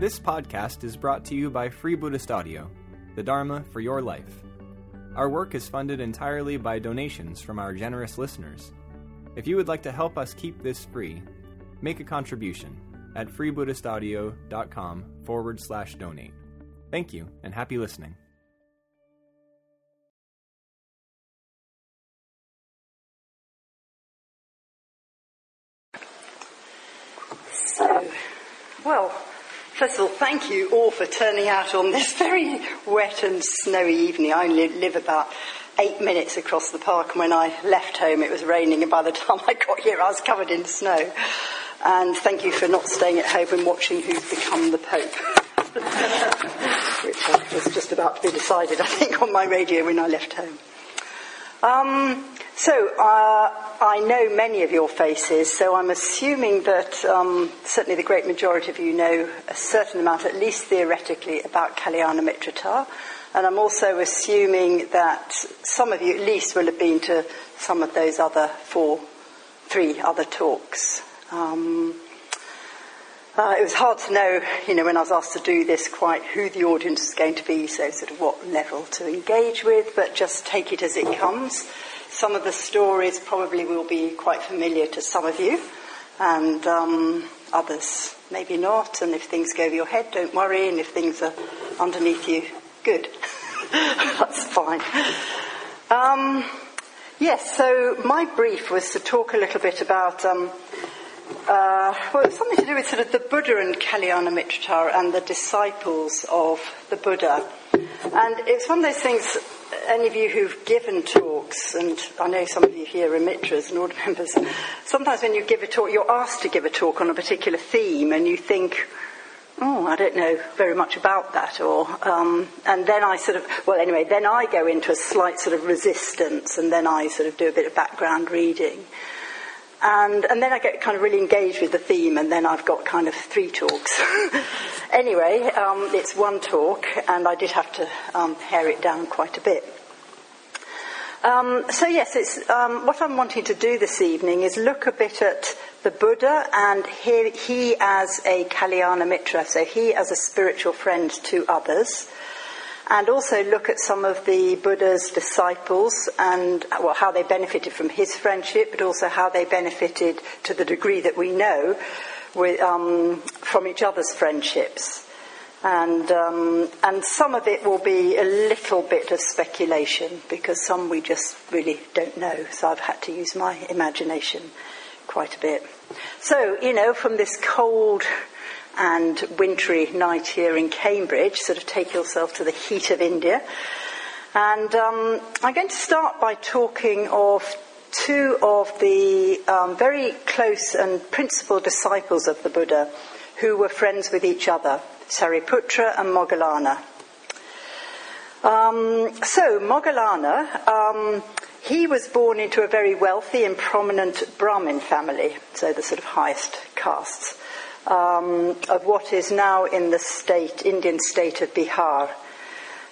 This podcast is brought to you by Free Buddhist Audio, the Dharma for your life. Our work is funded entirely by donations from our generous listeners. If you would like to help us keep this free, make a contribution at freebuddhistaudio.com forward slash donate. Thank you and happy listening. First of all, thank you all for turning out on this very wet and snowy evening. I only live about eight minutes across the park, and when I left home, it was raining, and by the time I got here, I was covered in snow. And thank you for not staying at home and watching Who's Become the Pope. Which was just about to be decided, I think, on my radio when I left home. Um, so, uh, I know many of your faces, so I'm assuming that um, certainly the great majority of you know a certain amount, at least theoretically, about Kalyana Mitrata. And I'm also assuming that some of you at least will have been to some of those other four, three other talks. Um, uh, it was hard to know, you know, when I was asked to do this, quite who the audience is going to be, so sort of what level to engage with, but just take it as it comes. Some of the stories probably will be quite familiar to some of you, and um, others maybe not. And if things go over your head, don't worry, and if things are underneath you, good. That's fine. Um, yes, so my brief was to talk a little bit about. Um, uh, well, it's something to do with sort of the Buddha and Kalyana Mitrata and the disciples of the Buddha. And it's one of those things, any of you who've given talks, and I know some of you here are Mitras and order members, sometimes when you give a talk, you're asked to give a talk on a particular theme, and you think, oh, I don't know very much about that, or, um, and then I sort of, well, anyway, then I go into a slight sort of resistance, and then I sort of do a bit of background reading. And, and then I get kind of really engaged with the theme, and then I've got kind of three talks. anyway, um, it's one talk, and I did have to um, pare it down quite a bit. Um, so yes, um, what I'm wanting to do this evening is look a bit at the Buddha and he, he as a Kalyana Mitra, so he as a spiritual friend to others, and also look at some of the Buddha's disciples and well, how they benefited from his friendship, but also how they benefited to the degree that we know with, um, from each other's friendships. And, um, and some of it will be a little bit of speculation because some we just really don't know. So I've had to use my imagination quite a bit. So, you know, from this cold and wintry night here in Cambridge, sort of take yourself to the heat of India. And um, I'm going to start by talking of two of the um, very close and principal disciples of the Buddha who were friends with each other, Sariputra and Moggallana. Um, so, Moggallana, um, he was born into a very wealthy and prominent Brahmin family, so the sort of highest castes um, of what is now in the state, Indian state of Bihar.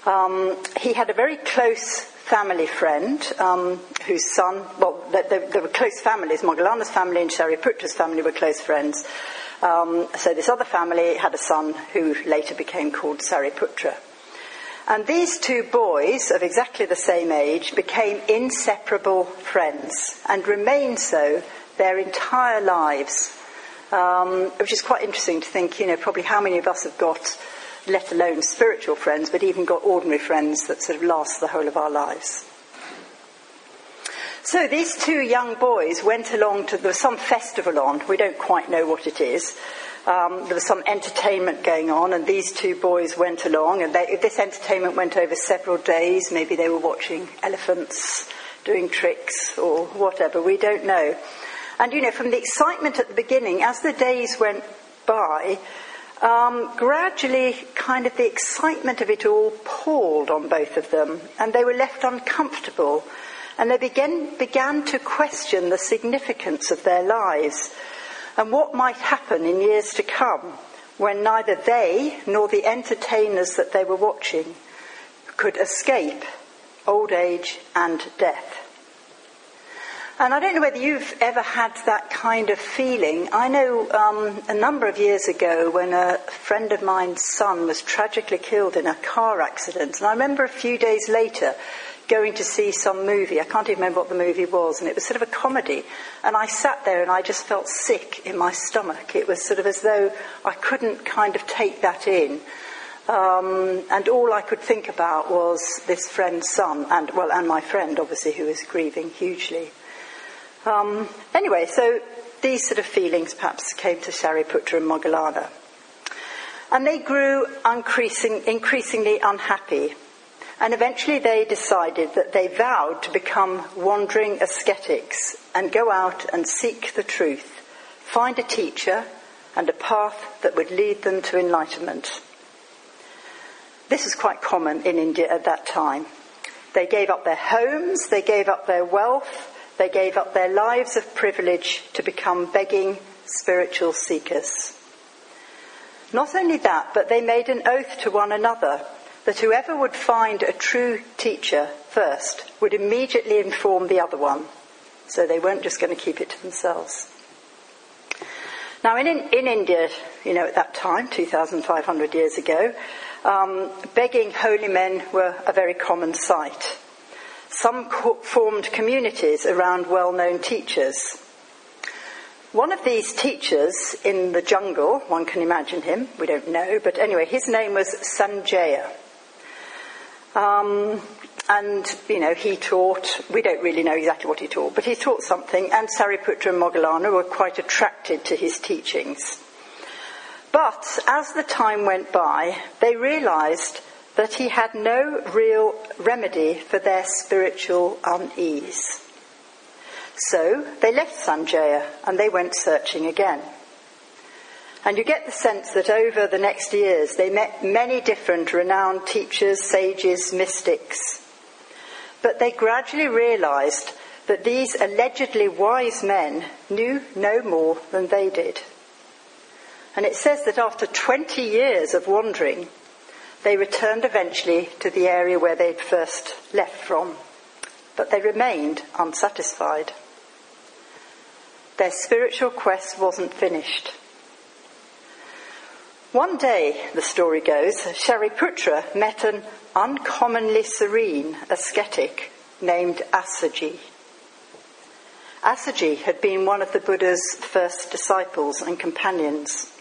Um, he had a very close family friend um, whose son, well, they, they, were close families. Moggallana's family and Shariputra's family were close friends. Um, so this other family had a son who later became called Sariputra. And these two boys of exactly the same age became inseparable friends and remained so their entire lives um, which is quite interesting to think, you know, probably how many of us have got, let alone spiritual friends, but even got ordinary friends that sort of last the whole of our lives. So these two young boys went along to, there was some festival on, we don't quite know what it is. Um, there was some entertainment going on, and these two boys went along, and they, this entertainment went over several days. Maybe they were watching elephants doing tricks or whatever, we don't know. And you know, from the excitement at the beginning, as the days went by, um, gradually, kind of the excitement of it all palled on both of them, and they were left uncomfortable, and they began, began to question the significance of their lives and what might happen in years to come when neither they nor the entertainers that they were watching could escape old age and death. And I don't know whether you've ever had that kind of feeling. I know um, a number of years ago when a friend of mine's son was tragically killed in a car accident. And I remember a few days later going to see some movie. I can't even remember what the movie was. And it was sort of a comedy. And I sat there and I just felt sick in my stomach. It was sort of as though I couldn't kind of take that in. Um, and all I could think about was this friend's son, and well, and my friend, obviously, who was grieving hugely. Um, anyway, so these sort of feelings perhaps came to Shariputra and Moggallana. And they grew increasing, increasingly unhappy. And eventually they decided that they vowed to become wandering ascetics and go out and seek the truth, find a teacher and a path that would lead them to enlightenment. This was quite common in India at that time. They gave up their homes, they gave up their wealth, they gave up their lives of privilege to become begging spiritual seekers. Not only that, but they made an oath to one another that whoever would find a true teacher first would immediately inform the other one. So they weren't just going to keep it to themselves. Now, in, in India, you know, at that time, 2,500 years ago, um, begging holy men were a very common sight. Some co- formed communities around well known teachers. One of these teachers in the jungle, one can imagine him, we don't know, but anyway, his name was Sanjaya. Um, and, you know, he taught, we don't really know exactly what he taught, but he taught something, and Sariputra and Moggallana were quite attracted to his teachings. But as the time went by, they realized that he had no real remedy for their spiritual unease. So they left Sanjaya and they went searching again. And you get the sense that over the next years they met many different renowned teachers, sages, mystics. But they gradually realized that these allegedly wise men knew no more than they did. And it says that after 20 years of wandering, they returned eventually to the area where they'd first left from, but they remained unsatisfied. Their spiritual quest wasn't finished. One day, the story goes, Shariputra met an uncommonly serene ascetic named Assaji. Assaji had been one of the Buddha's first disciples and companions.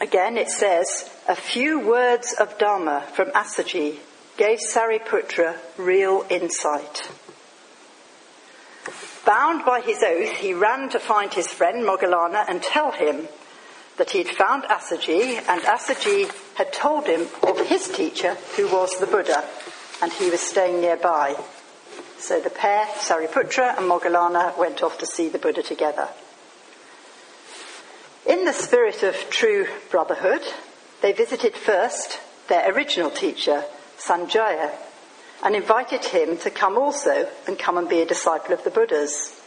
Again, it says, a few words of Dharma from Assaji gave Sariputra real insight. Bound by his oath, he ran to find his friend Moggallana and tell him that he'd found Assaji and Assaji had told him of his teacher who was the Buddha and he was staying nearby. So the pair, Sariputra and Moggallana, went off to see the Buddha together. In the spirit of true brotherhood, they visited first their original teacher, Sanjaya, and invited him to come also and come and be a disciple of the Buddha's.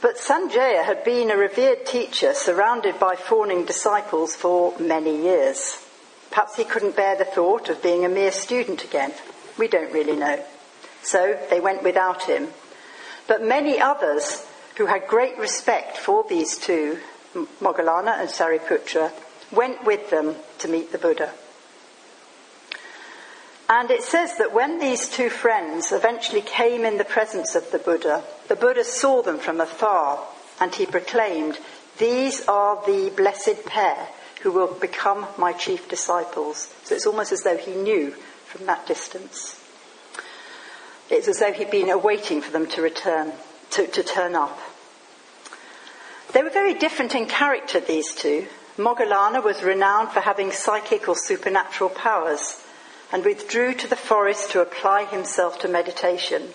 But Sanjaya had been a revered teacher surrounded by fawning disciples for many years. Perhaps he couldn't bear the thought of being a mere student again. We don't really know. So they went without him. But many others who had great respect for these two, Moggallana and Sariputra, went with them to meet the Buddha. And it says that when these two friends eventually came in the presence of the Buddha, the Buddha saw them from afar and he proclaimed, These are the blessed pair who will become my chief disciples. So it's almost as though he knew from that distance. It's as though he'd been awaiting for them to return to, to turn up. They were very different in character, these two. Moggallana was renowned for having psychic or supernatural powers and withdrew to the forest to apply himself to meditation.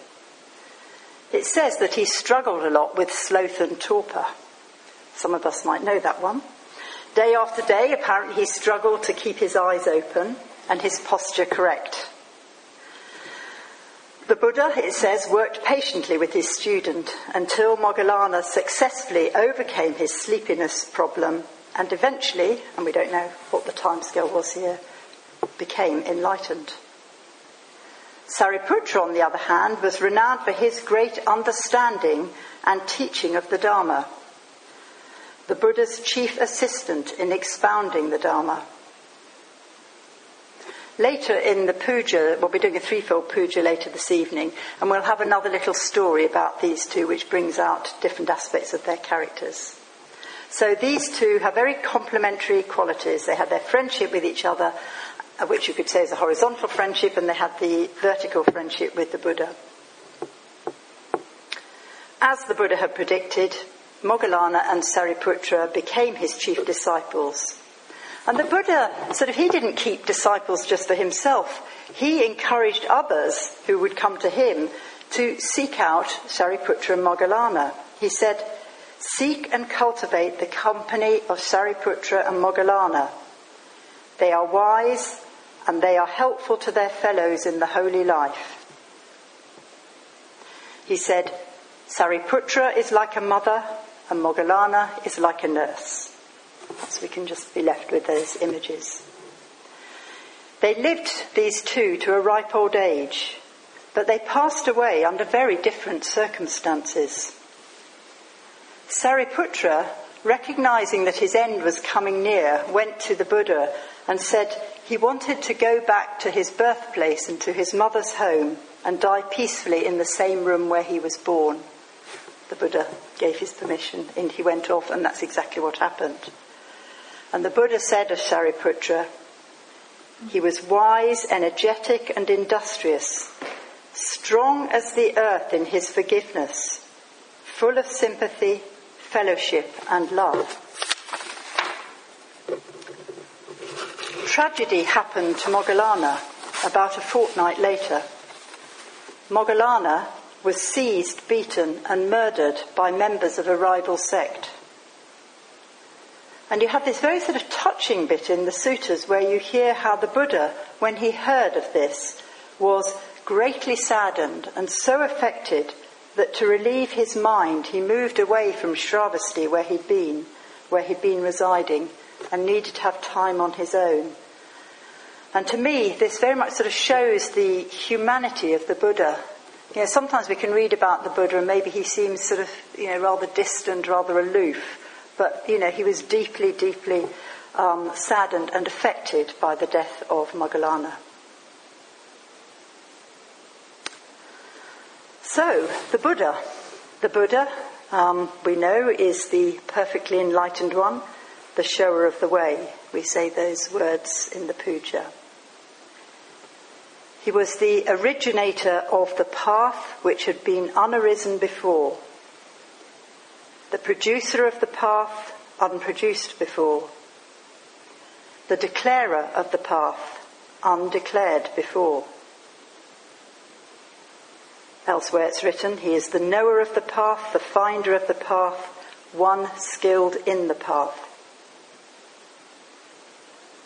It says that he struggled a lot with sloth and torpor. Some of us might know that one. Day after day, apparently he struggled to keep his eyes open and his posture correct. The Buddha, it says, worked patiently with his student until Moggallana successfully overcame his sleepiness problem and eventually, and we don't know what the timescale was here, became enlightened. Sariputra, on the other hand, was renowned for his great understanding and teaching of the Dharma, the Buddha's chief assistant in expounding the Dharma. Later in the puja, we'll be doing a threefold puja later this evening, and we'll have another little story about these two which brings out different aspects of their characters. So these two have very complementary qualities. They had their friendship with each other, uh, which you could say is a horizontal friendship, and they had the vertical friendship with the Buddha. As the Buddha had predicted, Moggallana and Sariputra became his chief disciples. And the Buddha sort of, he didn't keep disciples just for himself. He encouraged others who would come to him to seek out Sariputra and Moggallana. He said, Seek and cultivate the company of Sariputra and Moggallana. They are wise and they are helpful to their fellows in the holy life. He said, Sariputra is like a mother and Moggallana is like a nurse. So we can just be left with those images. They lived, these two, to a ripe old age, but they passed away under very different circumstances. Sariputra, recognizing that his end was coming near, went to the Buddha and said he wanted to go back to his birthplace and to his mother's home and die peacefully in the same room where he was born. The Buddha gave his permission and he went off, and that's exactly what happened. And the Buddha said of Sariputra, he was wise, energetic, and industrious, strong as the earth in his forgiveness, full of sympathy, fellowship, and love. Tragedy happened to Moggallana about a fortnight later. Moggallana was seized, beaten, and murdered by members of a rival sect. And you have this very sort of touching bit in the sutras where you hear how the Buddha, when he heard of this, was greatly saddened and so affected that to relieve his mind, he moved away from Shravasti where he'd been, where he'd been residing, and needed to have time on his own. And to me, this very much sort of shows the humanity of the Buddha. You know, sometimes we can read about the Buddha and maybe he seems sort of, you know, rather distant, rather aloof. But, you know, he was deeply, deeply um, saddened and affected by the death of Moggallana. So, the Buddha. The Buddha, um, we know, is the perfectly enlightened one, the shower of the way. We say those words in the puja. He was the originator of the path which had been unarisen before the producer of the path unproduced before, the declarer of the path undeclared before. Elsewhere it's written, He is the knower of the path, the finder of the path, one skilled in the path.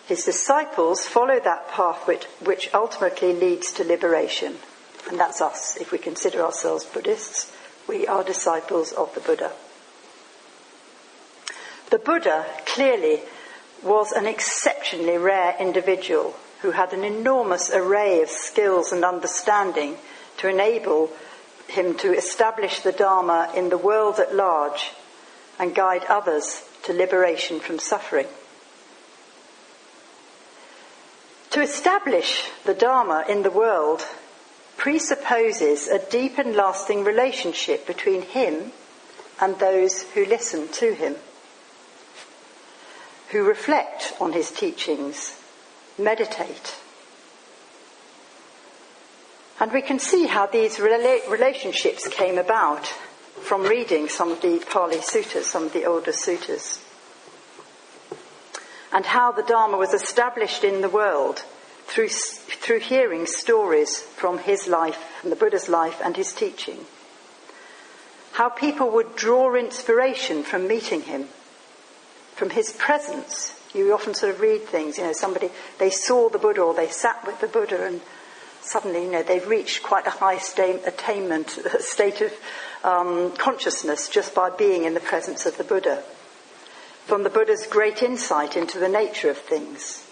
His disciples follow that path which, which ultimately leads to liberation. And that's us. If we consider ourselves Buddhists, we are disciples of the Buddha. The Buddha clearly was an exceptionally rare individual who had an enormous array of skills and understanding to enable him to establish the Dharma in the world at large and guide others to liberation from suffering. To establish the Dharma in the world presupposes a deep and lasting relationship between him and those who listen to him who reflect on his teachings, meditate. And we can see how these rela- relationships came about from reading some of the Pali Suttas, some of the older suttas. And how the Dharma was established in the world through, through hearing stories from his life, and the Buddha's life and his teaching. How people would draw inspiration from meeting him from his presence. You often sort of read things, you know, somebody, they saw the Buddha or they sat with the Buddha and suddenly, you know, they've reached quite a high attainment, state of um, consciousness just by being in the presence of the Buddha. From the Buddha's great insight into the nature of things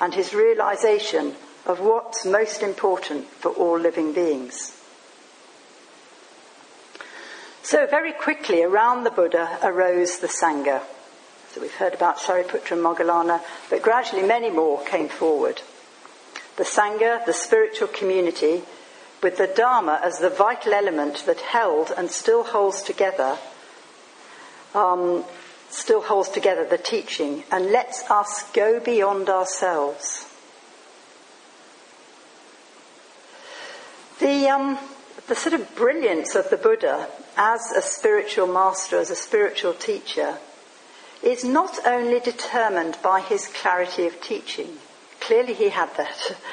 and his realization of what's most important for all living beings. So, very quickly around the Buddha arose the Sangha. So, we've heard about Shariputra and Moggallana, but gradually many more came forward. The Sangha, the spiritual community, with the Dharma as the vital element that held and still holds together, um, still holds together the teaching and lets us go beyond ourselves. The, um, the sort of brilliance of the Buddha as a spiritual master, as a spiritual teacher, is not only determined by his clarity of teaching. Clearly he had that.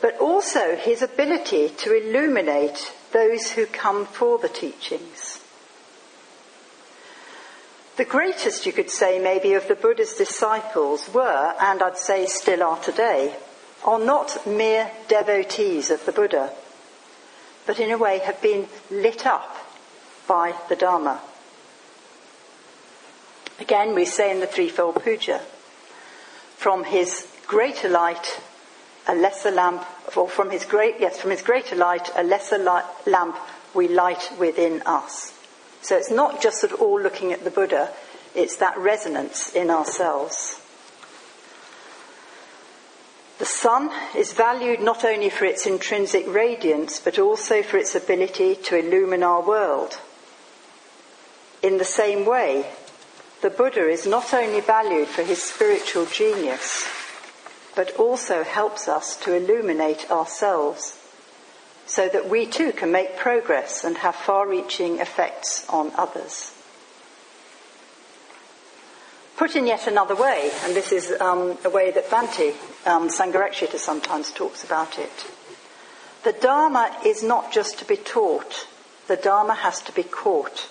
But also his ability to illuminate those who come for the teachings. The greatest, you could say, maybe, of the Buddha's disciples were, and I'd say still are today, are not mere devotees of the Buddha, but in a way have been lit up by the Dharma. Again, we say in the threefold puja, from his greater light, a lesser lamp, or from his great, yes, from his greater light, a lesser light, lamp we light within us. So it's not just of all looking at the Buddha, it's that resonance in ourselves. The sun is valued not only for its intrinsic radiance, but also for its ability to illumine our world. In the same way, the Buddha is not only valued for his spiritual genius, but also helps us to illuminate ourselves so that we too can make progress and have far reaching effects on others. Put in yet another way, and this is um, a way that Bhante um, Sangharakshita sometimes talks about it. The Dharma is not just to be taught, the Dharma has to be caught.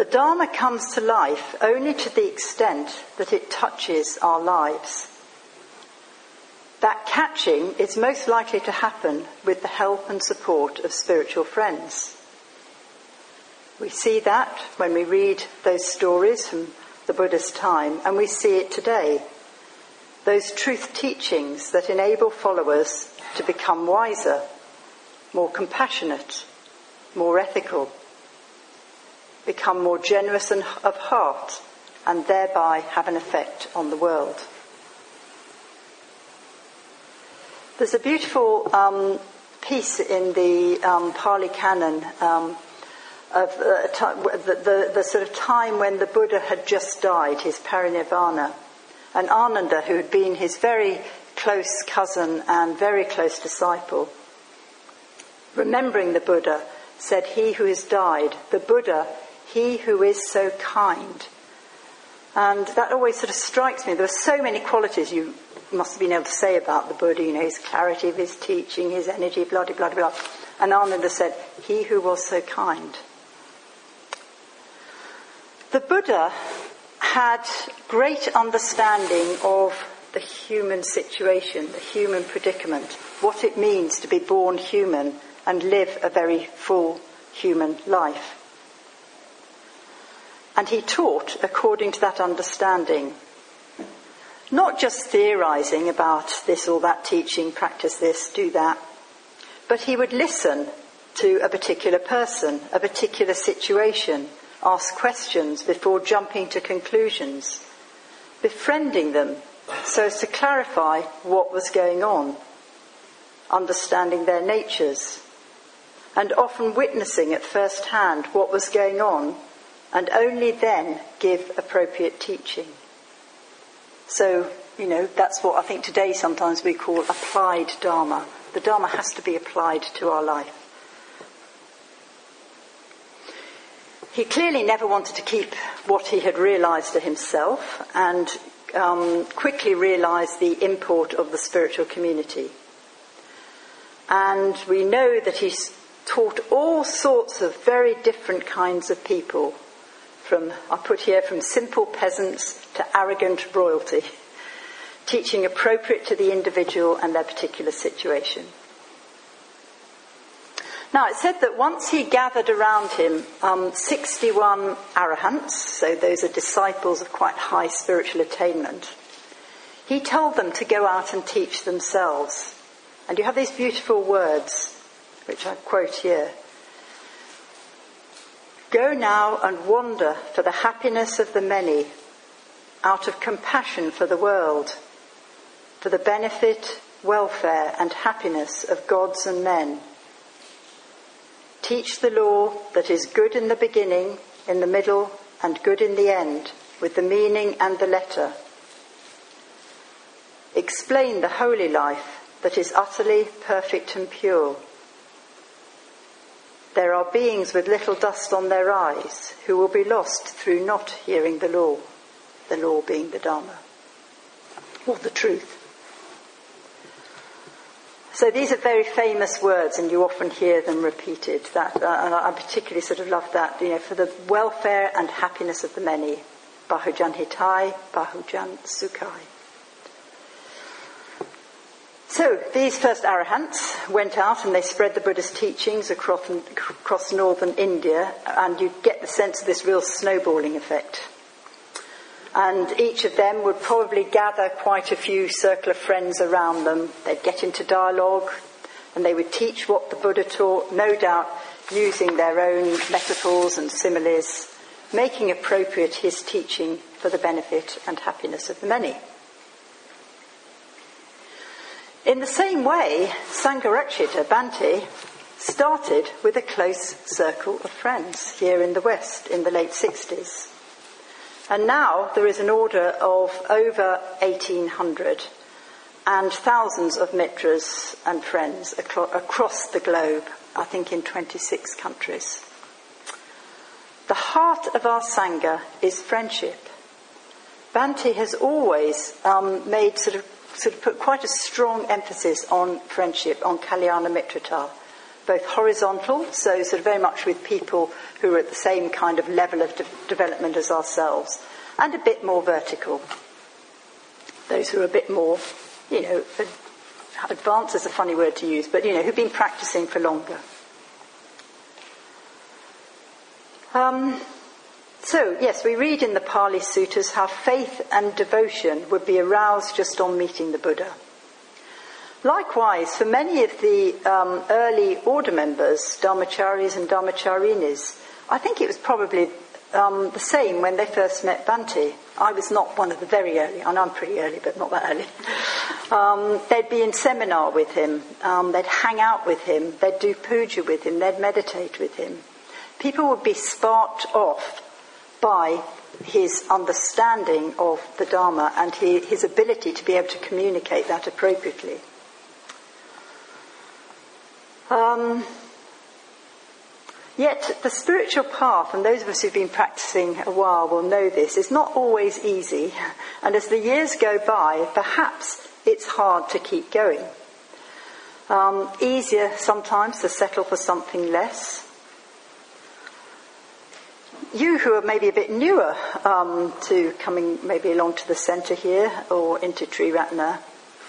The Dharma comes to life only to the extent that it touches our lives. That catching is most likely to happen with the help and support of spiritual friends. We see that when we read those stories from the Buddha's time, and we see it today. Those truth teachings that enable followers to become wiser, more compassionate, more ethical, become more generous of heart, and thereby have an effect on the world. There's a beautiful um, piece in the um, Pali Canon um, of uh, the, the, the, sort of time when the Buddha had just died, his parinirvana. And Ananda, who had been his very close cousin and very close disciple, remembering the Buddha, said, He who has died, the Buddha he who is so kind. And that always sort of strikes me. There are so many qualities you must have been able to say about the Buddha, you know, his clarity of his teaching, his energy, blah, blah, blah, blah. And Ananda said, he who was so kind. The Buddha had great understanding of the human situation, the human predicament, what it means to be born human and live a very full human life. And he taught according to that understanding. Not just theorizing about this or that teaching, practice this, do that, but he would listen to a particular person, a particular situation, ask questions before jumping to conclusions, befriending them so as to clarify what was going on, understanding their natures, and often witnessing at first hand what was going on and only then give appropriate teaching. So, you know, that's what I think today sometimes we call applied Dharma. The Dharma has to be applied to our life. He clearly never wanted to keep what he had realized to himself and um, quickly realized the import of the spiritual community. And we know that he taught all sorts of very different kinds of people from, I put here, from simple peasants to arrogant royalty, teaching appropriate to the individual and their particular situation. Now, it said that once he gathered around him um, 61 arahants, so those are disciples of quite high spiritual attainment, He told them to go out and teach themselves. And you have these beautiful words, which I quote here. Go now and wander for the happiness of the many, out of compassion for the world, for the benefit, welfare, and happiness of gods and men. Teach the law that is good in the beginning, in the middle, and good in the end, with the meaning and the letter. Explain the holy life that is utterly perfect and pure there are beings with little dust on their eyes who will be lost through not hearing the law, the law being the Dharma, or the truth. So these are very famous words, and you often hear them repeated. That, uh, and I particularly sort of love that, you know, for the welfare and happiness of the many. Bahujan Hitai, Bahujan Sukhai. So these first arahants went out and they spread the Buddha's teachings across, across northern India, and you get the sense of this real snowballing effect. And each of them would probably gather quite a few circle of friends around them. They'd get into dialogue and they would teach what the Buddha taught, no doubt using their own metaphors and similes, making appropriate his teaching for the benefit and happiness of the many. In the same way, Sangharakshita Bhante started with a close circle of friends here in the West in the late 60s. And now there is an order of over 1800 and thousands of mitras and friends across the globe, I think in 26 countries. The heart of our Sangha is friendship. Bhante has always um, made sort of sort of put quite a strong emphasis on friendship, on Kalyana Mitrata, both horizontal, so sort of very much with people who are at the same kind of level of de- development as ourselves, and a bit more vertical. Those who are a bit more, you know, advanced is a funny word to use, but you know, who've been practicing for longer. Um, so, yes, we read in the Pali Suttas how faith and devotion would be aroused just on meeting the Buddha. Likewise, for many of the um, early order members, Dharmacharis and Dharmacharinis, I think it was probably um, the same when they first met Bhante. I was not one of the very early, I know I'm pretty early, but not that early. Um, they'd be in seminar with him, um, they'd hang out with him, they'd do puja with him, they'd meditate with him. People would be sparked off by his understanding of the Dharma and his ability to be able to communicate that appropriately. Um, yet the spiritual path, and those of us who've been practicing a while will know this, is not always easy. And as the years go by, perhaps it's hard to keep going. Um, easier sometimes to settle for something less you who are maybe a bit newer um, to coming maybe along to the centre here or into Triratna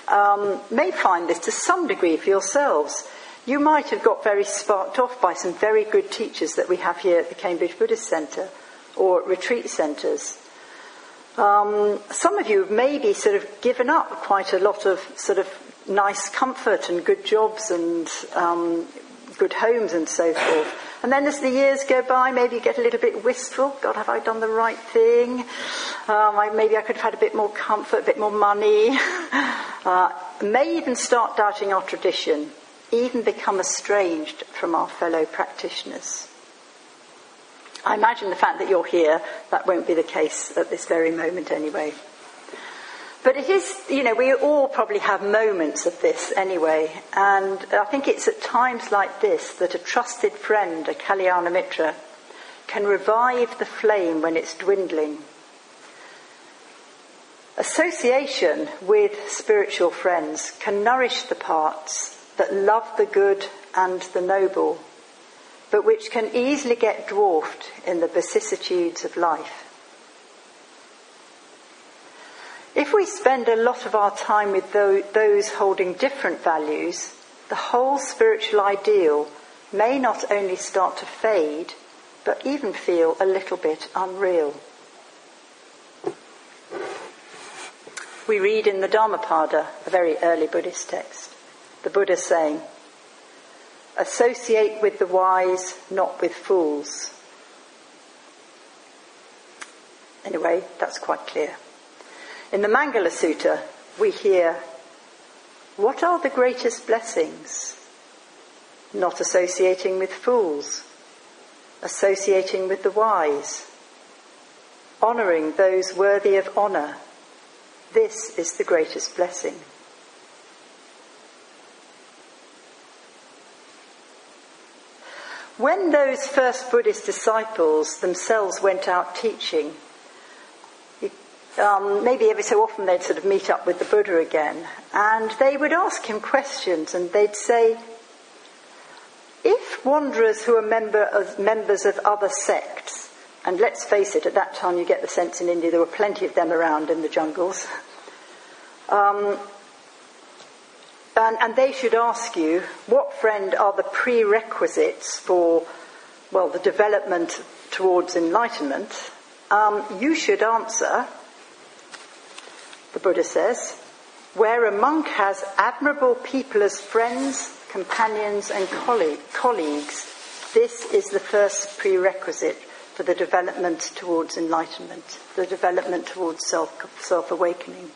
um, may find this to some degree for yourselves. You might have got very sparked off by some very good teachers that we have here at the Cambridge Buddhist Centre or retreat centres. Um, some of you have maybe sort of given up quite a lot of sort of nice comfort and good jobs and um, good homes and so forth and then as the years go by, maybe you get a little bit wistful. God, have I done the right thing? Um, I, maybe I could have had a bit more comfort, a bit more money. Uh, may even start doubting our tradition, even become estranged from our fellow practitioners. I imagine the fact that you're here, that won't be the case at this very moment anyway. But it is, you know, we all probably have moments of this anyway. And I think it's at times like this that a trusted friend, a Kalyana Mitra, can revive the flame when it's dwindling. Association with spiritual friends can nourish the parts that love the good and the noble, but which can easily get dwarfed in the vicissitudes of life. If we spend a lot of our time with those holding different values, the whole spiritual ideal may not only start to fade, but even feel a little bit unreal. we read in the Dhammapada, a very early Buddhist text, the Buddha saying, Associate with the wise, not with fools. Anyway, that's quite clear. In the Mangala Sutta, we hear, What are the greatest blessings? Not associating with fools, associating with the wise, honouring those worthy of honour. This is the greatest blessing. When those first Buddhist disciples themselves went out teaching, um, maybe every so often they'd sort of meet up with the Buddha again, and they would ask him questions, and they'd say, if wanderers who are member of, members of other sects, and let's face it, at that time you get the sense in India there were plenty of them around in the jungles, um, and, and they should ask you, what friend are the prerequisites for, well, the development towards enlightenment? Um, you should answer, the Buddha says, where a monk has admirable people as friends, companions, and colleagues, this is the first prerequisite for the development towards enlightenment, the development towards self, self-awakening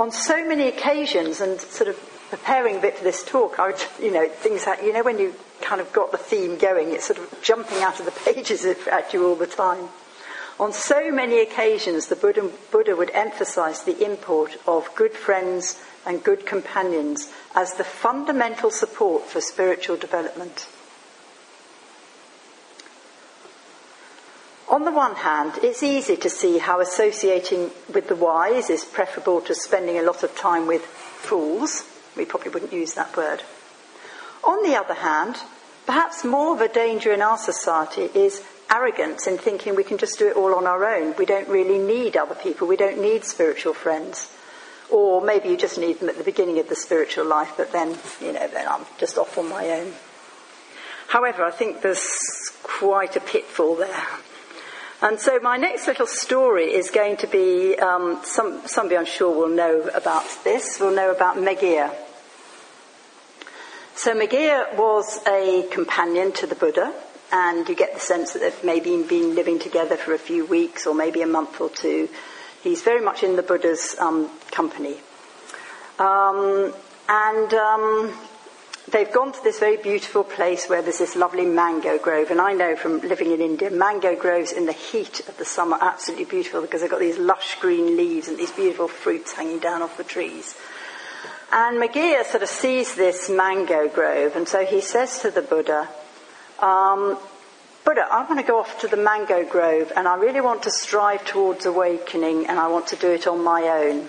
on so many occasions and sort of preparing a bit for this talk, I would, you know, things like, you know, when you kind of got the theme going, it's sort of jumping out of the pages at you all the time. On so many occasions, the Buddha, Buddha would emphasize the import of good friends and good companions as the fundamental support for spiritual development. On the one hand, it's easy to see how associating with the wise is preferable to spending a lot of time with fools. We probably wouldn't use that word. On the other hand, perhaps more of a danger in our society is arrogance in thinking we can just do it all on our own. We don't really need other people. We don't need spiritual friends. Or maybe you just need them at the beginning of the spiritual life, but then, you know, then I'm just off on my own. However, I think there's quite a pitfall there. And so my next little story is going to be um, some, somebody I'm sure will know about this, will know about Meghiya. So Meghiya was a companion to the Buddha, and you get the sense that they've maybe been living together for a few weeks or maybe a month or two. He's very much in the Buddha's um, company. Um, and um, they've gone to this very beautiful place where there's this lovely mango grove. And I know from living in India, mango groves in the heat of the summer are absolutely beautiful because they've got these lush green leaves and these beautiful fruits hanging down off the trees. And Meghiya sort of sees this mango grove, and so he says to the Buddha, um, Buddha, I want to go off to the mango grove, and I really want to strive towards awakening, and I want to do it on my own.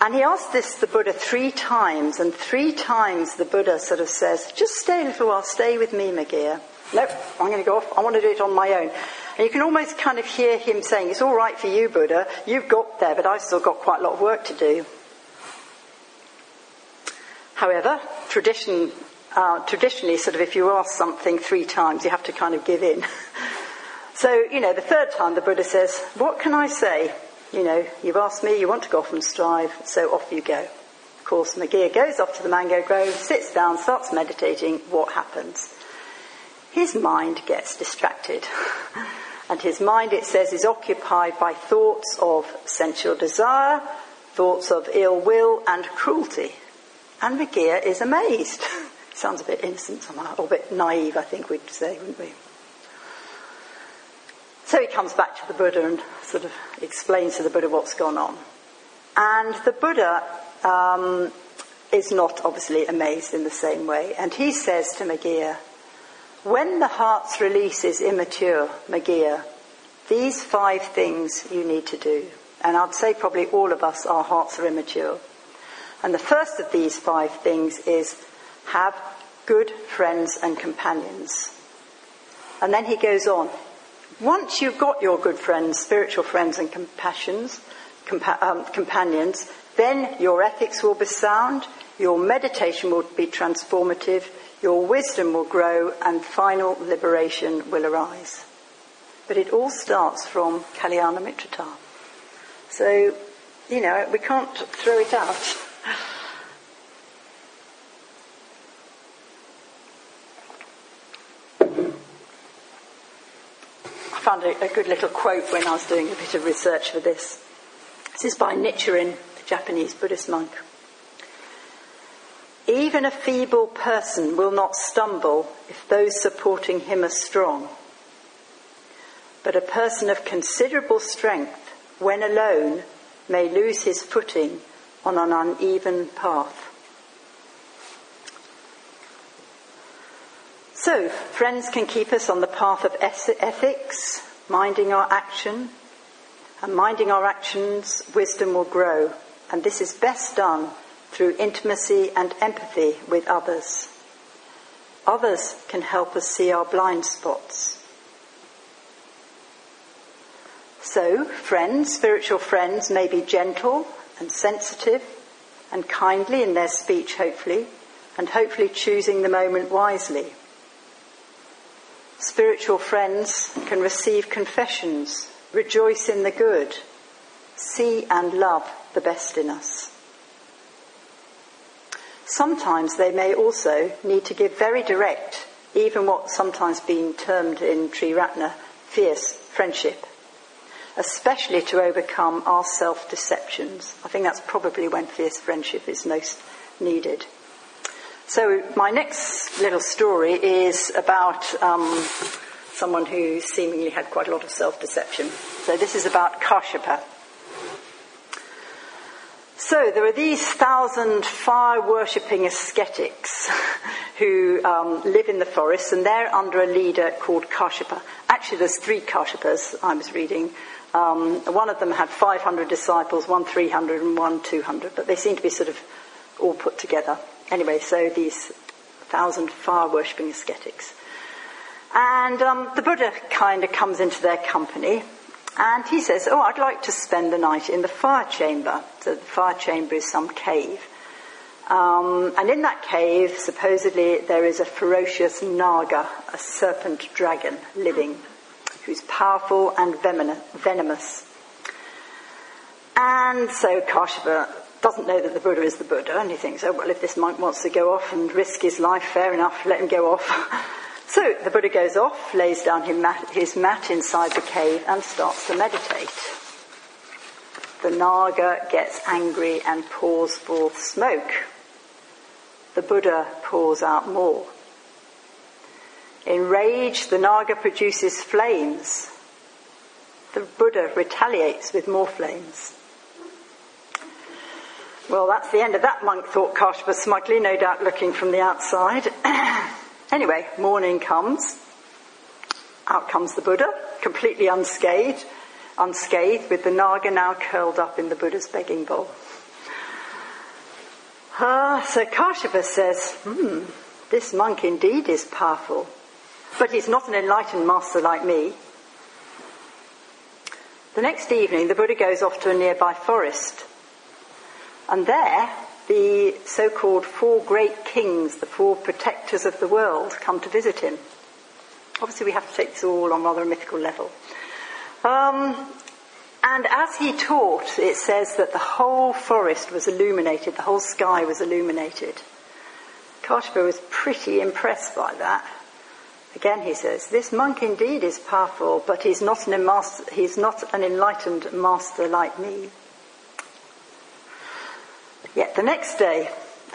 And he asked this the Buddha three times, and three times the Buddha sort of says, just stay a little while, stay with me, Meghiya. Nope, I'm going to go off. I want to do it on my own. And you can almost kind of hear him saying, it's all right for you, Buddha. You've got there, but I've still got quite a lot of work to do. However, tradition, uh, traditionally, sort of if you ask something three times, you have to kind of give in. so, you know, the third time the Buddha says, what can I say? you know, you've asked me, you want to go off and strive, so off you go. Of course, Meghiya goes off to the mango grove, sits down, starts meditating. What happens? His mind gets distracted. and his mind, it says, is occupied by thoughts of sensual desire, thoughts of ill will and cruelty. And Meghiya is amazed. Sounds a bit innocent somehow, or a bit naive, I think we'd say, wouldn't we? So he comes back to the Buddha and sort of explains to the Buddha what's gone on. And the Buddha um, is not obviously amazed in the same way. And he says to Meghiya, when the heart's release is immature, Meghiya, these five things you need to do. And I'd say probably all of us, our hearts are immature. And the first of these five things is have good friends and companions. And then he goes on, once you've got your good friends, spiritual friends and compassions, compa- um, companions, then your ethics will be sound, your meditation will be transformative, your wisdom will grow, and final liberation will arise. But it all starts from Kalyana Mitrata. So, you know, we can't throw it out. found a, a, good little quote when I was doing a bit of research for this. This is by Nichiren, the Japanese Buddhist monk. Even a feeble person will not stumble if those supporting him are strong. But a person of considerable strength, when alone, may lose his footing on an uneven path. So, friends can keep us on the path of ethics, minding our action, and minding our actions, wisdom will grow. And this is best done through intimacy and empathy with others. Others can help us see our blind spots. So, friends, spiritual friends, may be gentle and sensitive and kindly in their speech, hopefully, and hopefully choosing the moment wisely. Spiritual friends can receive confessions, rejoice in the good, see and love the best in us. Sometimes they may also need to give very direct, even what sometimes been termed in Triratna, fierce friendship, especially to overcome our self deceptions. I think that's probably when fierce friendship is most needed. So, my next little story is about um, someone who seemingly had quite a lot of self deception. So, this is about Kashyapa. So there are these thousand fire worshipping ascetics who um, live in the forest, and they're under a leader called Kashyapa. Actually, there's three Kashyapas I was reading. Um, one of them had 500 disciples, one 300, and one 200, but they seem to be sort of all put together. Anyway, so these thousand fire worshipping ascetics. And um, the Buddha kind of comes into their company, and he says, Oh, I'd like to spend the night in the fire chamber. So the fire chamber is some cave. Um, and in that cave, supposedly, there is a ferocious naga, a serpent dragon, living, who's powerful and venomous. And so Kashyapa doesn't know that the Buddha is the Buddha, and he thinks, oh, well, if this monk wants to go off and risk his life, fair enough, let him go off. So the Buddha goes off, lays down his mat inside the cave, and starts to meditate. The Naga gets angry and pours forth smoke. The Buddha pours out more. Enraged, the Naga produces flames. The Buddha retaliates with more flames. Well, that's the end of that monk, thought Kashyapa smugly, no doubt looking from the outside. Anyway, morning comes. Out comes the Buddha, completely unscathed, unscathed, with the Naga now curled up in the Buddha's begging bowl. Uh, so Kashyapa says, hmm, this monk indeed is powerful, but he's not an enlightened master like me. The next evening, the Buddha goes off to a nearby forest. And there, the so called four great kings, the four protectors of the world, come to visit him. Obviously, we have to take this all on rather a mythical level. Um, and as he taught, it says that the whole forest was illuminated, the whole sky was illuminated. Kashyapa was pretty impressed by that. Again, he says, this monk indeed is powerful, but he's not an, he's not an enlightened master like me. Yet the next day,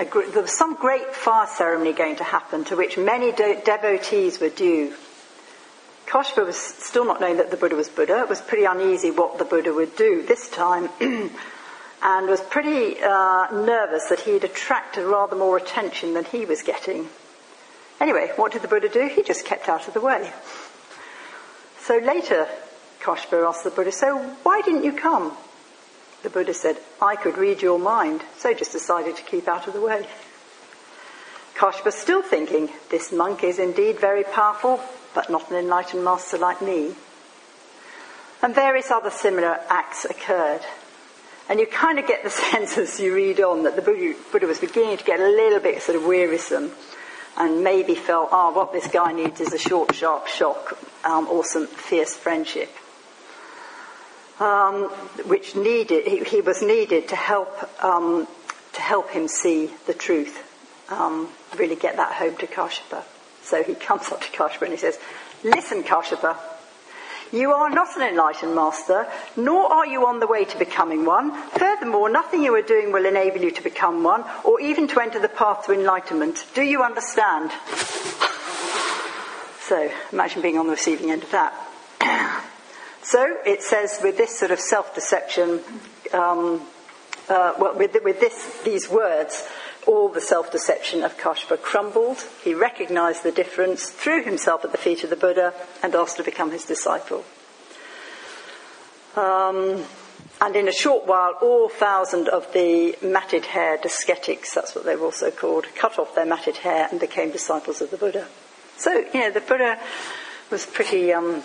gr- there was some great fire ceremony going to happen to which many de- devotees were due. Kashyapa was still not knowing that the Buddha was Buddha. It was pretty uneasy what the Buddha would do this time, and was pretty uh, nervous that he'd attracted rather more attention than he was getting. Anyway, what did the Buddha do? He just kept out of the way. So later, Kashyapa asked the Buddha, So why didn't you come? The Buddha said, I could read your mind, so just decided to keep out of the way. Kashyapa still thinking, this monk is indeed very powerful, but not an enlightened master like me. And various other similar acts occurred. And you kind of get the sense as you read on that the Buddha was beginning to get a little bit sort of wearisome and maybe felt, oh, what this guy needs is a short, sharp shock um, or some fierce friendship. Um, which needed, he, he, was needed to help, um, to help him see the truth, um, really get that home to Kashyapa. So he comes up to Kashyapa and he says, Listen, Kashyapa, you are not an enlightened master, nor are you on the way to becoming one. Furthermore, nothing you are doing will enable you to become one, or even to enter the path to enlightenment. Do you understand? So, imagine being on the receiving end of that. So, it says with this sort of self deception, um, uh, well, with, with this, these words, all the self deception of Kashyapa crumbled. He recognized the difference, threw himself at the feet of the Buddha, and asked to become his disciple. Um, and in a short while, all thousand of the matted hair ascetics, that's what they were also called, cut off their matted hair and became disciples of the Buddha. So, you know, the Buddha was pretty um,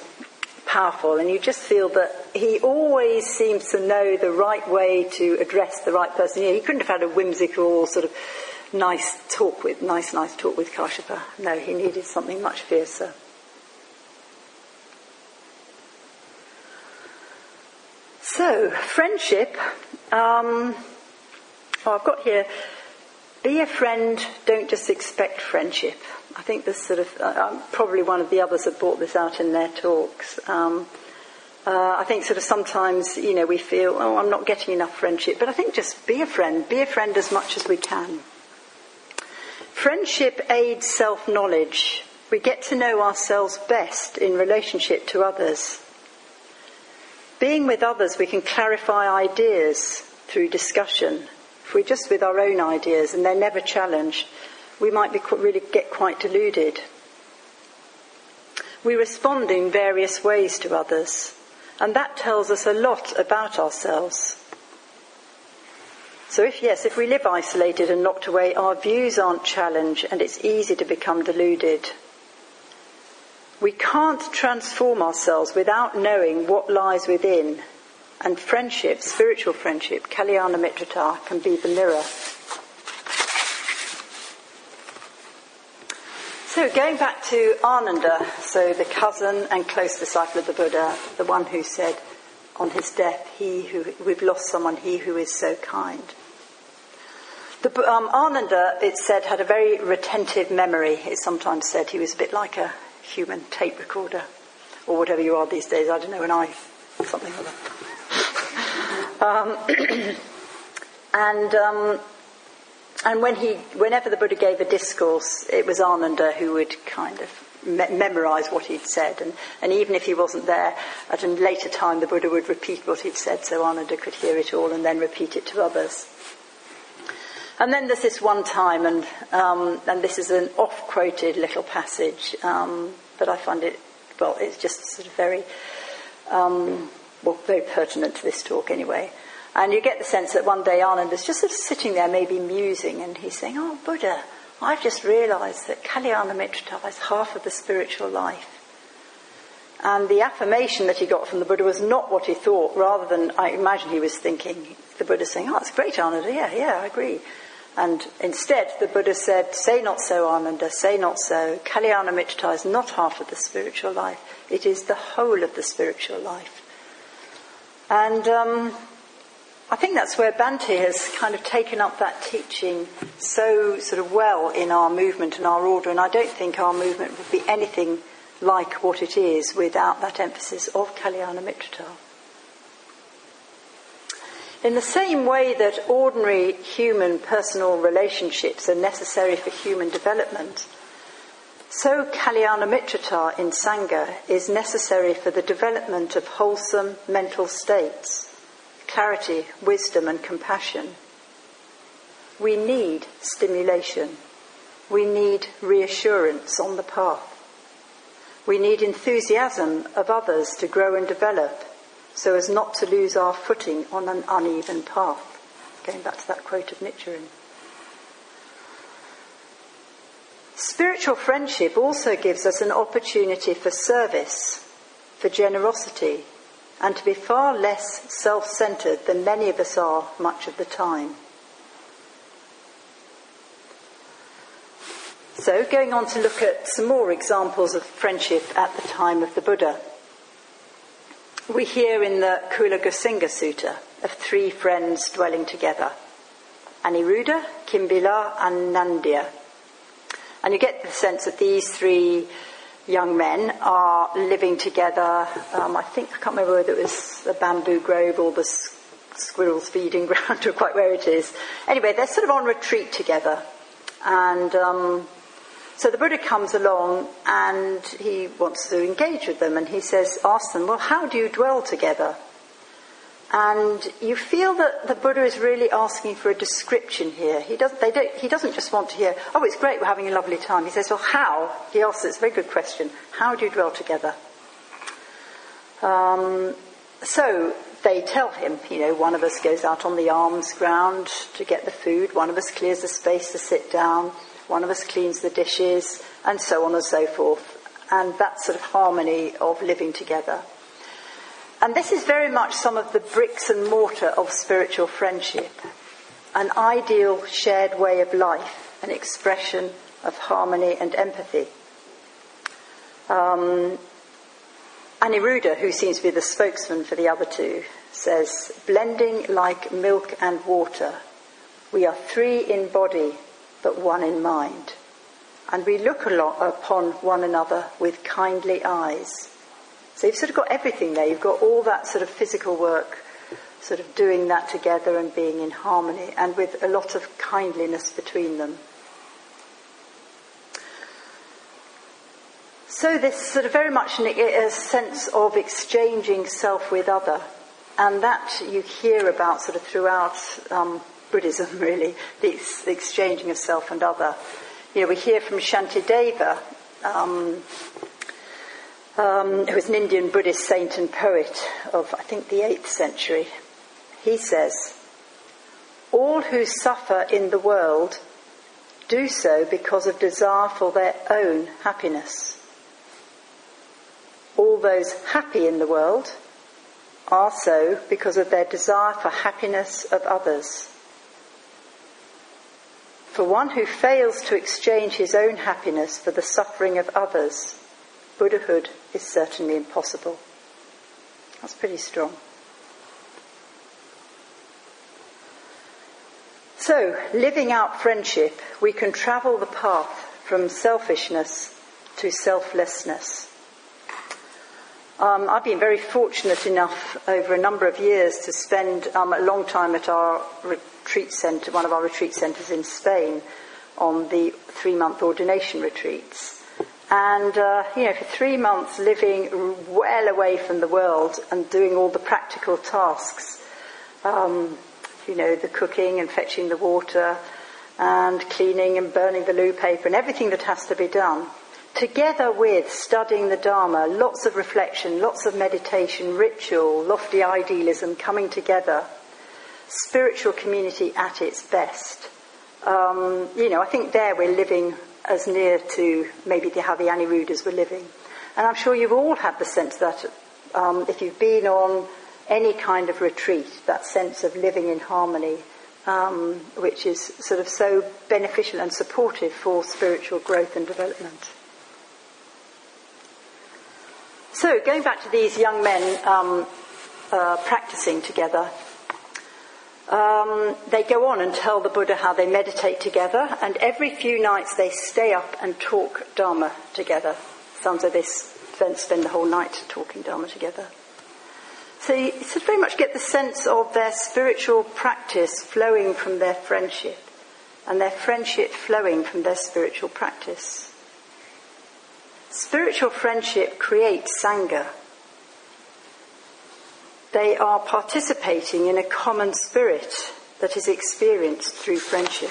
powerful, and you just feel that he always seems to know the right way to address the right person. He couldn't have had a whimsical sort of nice talk with, nice, nice talk with Kashyapa. No, he needed something much fiercer. So, friendship. Um, I've got here. Be a friend. Don't just expect friendship. I think this sort of, uh, um, probably one of the others have brought this out in their talks. Um, uh, I think sort of sometimes, you know, we feel, oh, I'm not getting enough friendship, but I think just be a friend, be a friend as much as we can. Friendship aids self knowledge. We get to know ourselves best in relationship to others. Being with others, we can clarify ideas through discussion. If we're just with our own ideas and they're never challenged, we might be, really get quite deluded. We respond in various ways to others, and that tells us a lot about ourselves. So, if yes, if we live isolated and locked away, our views aren't challenged and it's easy to become deluded. We can't transform ourselves without knowing what lies within, and friendship, spiritual friendship, Kalyana Mitrata, can be the mirror. So going back to Ananda, so the cousin and close disciple of the Buddha, the one who said on his death, "He who we've lost someone, he who is so kind." The, um, Ananda, it said, had a very retentive memory. It sometimes said he was a bit like a human tape recorder, or whatever you are these days. I don't know, an eye, something like that. Um, and um, and when he, whenever the Buddha gave a discourse, it was Ananda who would kind of me- memorize what he'd said. And, and even if he wasn't there, at a later time, the Buddha would repeat what he'd said so Ananda could hear it all and then repeat it to others. And then there's this one time, and, um, and this is an off quoted little passage, um, but I find it, well, it's just sort of very, um, well, very pertinent to this talk anyway. And you get the sense that one day Ananda's just sort of sitting there, maybe musing, and he's saying, Oh, Buddha, I've just realized that Kalyana Mitrata is half of the spiritual life. And the affirmation that he got from the Buddha was not what he thought, rather than, I imagine he was thinking, the Buddha saying, Oh, it's great, Ananda, yeah, yeah, I agree. And instead, the Buddha said, Say not so, Ananda, say not so. Kalyana Mitrata is not half of the spiritual life, it is the whole of the spiritual life. And um, I think that's where Bhante has kind of taken up that teaching so sort of well in our movement and our order, and I don't think our movement would be anything like what it is without that emphasis of Kalyana Mitrata. In the same way that ordinary human personal relationships are necessary for human development, so Kalyana Mitrata in Sangha is necessary for the development of wholesome mental states clarity, wisdom, and compassion. We need stimulation. We need reassurance on the path. We need enthusiasm of others to grow and develop so as not to lose our footing on an uneven path. Going back to that quote of Nichiren. Spiritual friendship also gives us an opportunity for service, for generosity, and to be far less self centered than many of us are much of the time. So, going on to look at some more examples of friendship at the time of the Buddha. we hear in the Culagosinga Sutta of three friends dwelling together Aniruddha, Kimbila, and Nandiya. And you get the sense that these three young men are living together. Um, I think, I can't remember whether it was the bamboo grove or the squirrels feeding ground or quite where it is. Anyway, they're sort of on retreat together. And um, so the Buddha comes along and he wants to engage with them and he says, ask them, well, how do you dwell together? And you feel that the Buddha is really asking for a description here. He doesn't, don't, he doesn't just want to hear, oh, it's great, we're having a lovely time. He says, well, how? He asks, it's a very good question. How do you dwell together? Um, so they tell him, you know, one of us goes out on the alms ground to get the food, one of us clears the space to sit down, one of us cleans the dishes, and so on and so forth. And that sort of harmony of living together. And this is very much some of the bricks and mortar of spiritual friendship an ideal shared way of life, an expression of harmony and empathy. Um, Aniruddha, who seems to be the spokesman for the other two, says, blending like milk and water, we are three in body, but one in mind. And we look upon one another with kindly eyes. So you've sort of got everything there. You've got all that sort of physical work, sort of doing that together and being in harmony, and with a lot of kindliness between them. So this sort of very much a sense of exchanging self with other, and that you hear about sort of throughout um, Buddhism, really, the, the, exchanging of self and other. You know, we hear from Shantideva, um, um, an Indian Buddhist saint and poet of, I think, the 8th century. He says, All who suffer in the world do so because of desire for their own happiness. All those happy in the world are so because of their desire for happiness of others. For one who fails to exchange his own happiness for the suffering of others, Buddhahood is certainly impossible. That's pretty strong. So, living out friendship, we can travel the path from selfishness to selflessness. Um, I've been very fortunate enough over a number of years to spend um, a long time at our retreat centre, one of our retreat centres in Spain, on the three month ordination retreats. And, uh, you know, for three months living well away from the world and doing all the practical tasks, um, you know, the cooking and fetching the water and cleaning and burning the loo paper and everything that has to be done, together with studying the Dharma, lots of reflection, lots of meditation, ritual, lofty idealism coming together, spiritual community at its best. Um, you know, I think there we're living as near to maybe how the Aniruddhas were living. And I'm sure you've all had the sense that um, if you've been on any kind of retreat, that sense of living in harmony, um, which is sort of so beneficial and supportive for spiritual growth and development. So, going back to these young men um, uh, practicing together, um, they go on and tell the Buddha how they meditate together, and every few nights they stay up and talk Dharma together. Sounds like they spend the whole night talking Dharma together. So you very much get the sense of their spiritual practice flowing from their friendship, and their friendship flowing from their spiritual practice. Spiritual friendship creates Sangha, they are participating in a common spirit that is experienced through friendship.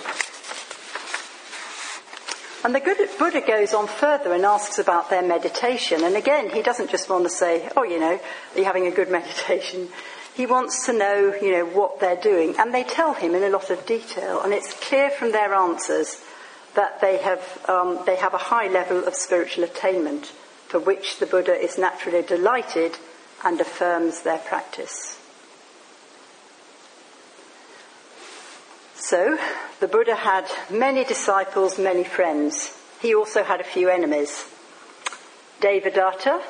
And the Buddha goes on further and asks about their meditation. And again, he doesn't just want to say, oh, you know, are you having a good meditation? He wants to know, you know, what they're doing. And they tell him in a lot of detail. And it's clear from their answers that they have, um, they have a high level of spiritual attainment for which the Buddha is naturally delighted and affirms their practice. So, the Buddha had many disciples, many friends. He also had a few enemies. Devadatta,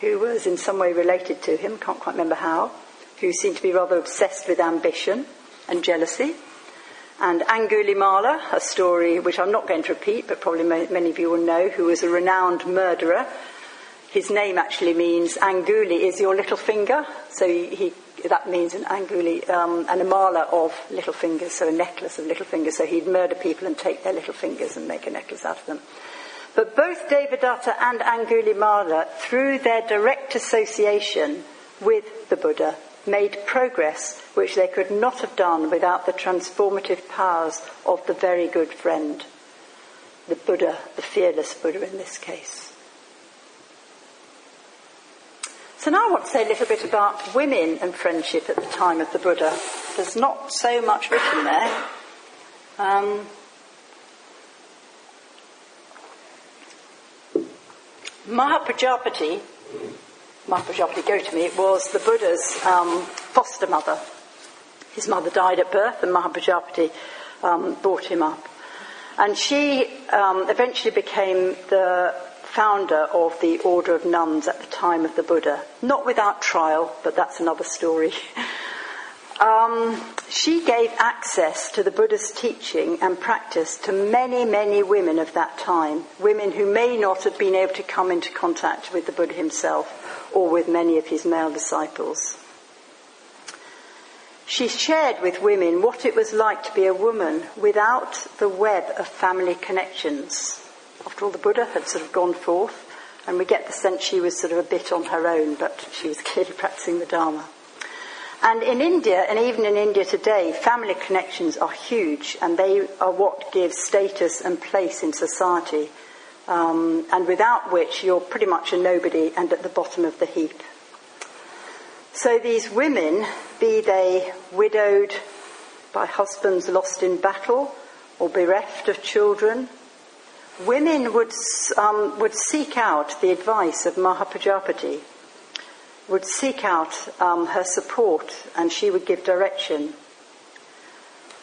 who was in some way related to him, can't quite remember how, who seemed to be rather obsessed with ambition and jealousy. And Angulimala, a story which I'm not going to repeat, but probably many of you will know, who was a renowned murderer. His name actually means Anguli is your little finger, so he, he that means an anguli, um, an amala of little fingers, so a necklace of little fingers. So he'd murder people and take their little fingers and make a necklace out of them. But both Devadatta and Angulimala, through their direct association with the Buddha, made progress which they could not have done without the transformative powers of the very good friend, the Buddha, the fearless Buddha in this case. So now I want to say a little bit about women and friendship at the time of the Buddha. There's not so much written there. Um, Mahaprajapati, Mahaprajapati Gautami, was the Buddha's um, foster mother. His mother died at birth, and Mahaprajapati um, brought him up. And she um, eventually became the founder of the order of nuns at the time of the Buddha. Not without trial, but that's another story. Um, she gave access to the Buddha's teaching and practice to many, many women of that time, women who may not have been able to come into contact with the Buddha himself or with many of his male disciples. She shared with women what it was like to be a woman without the web of family connections after all, the Buddha had sort of gone forth, and we get the sense she was sort of a bit on her own, but she was clearly practicing the Dharma. And in India, and even in India today, family connections are huge, and they are what gives status and place in society, um, and without which you're pretty much a nobody and at the bottom of the heap. So these women, be they widowed by husbands lost in battle, or bereft of children, women would, um, would seek out the advice of Mahaprajapati, would seek out um, her support, and she would give direction.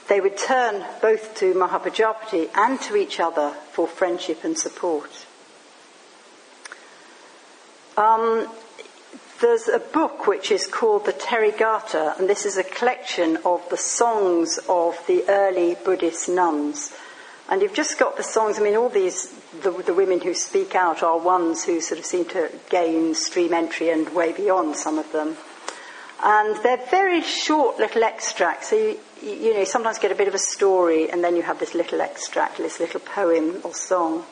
They would turn both to Mahaprajapati and to each other for friendship and support. Um, there's a book which is called the Therigatha, and this is a collection of the songs of the early Buddhist nuns. And you've just got the songs. I mean, all these, the, the, women who speak out are ones who sort of seem to gain stream entry and way beyond some of them. And they're very short little extracts. So you, you know, you sometimes get a bit of a story and then you have this little extract, this little poem or song.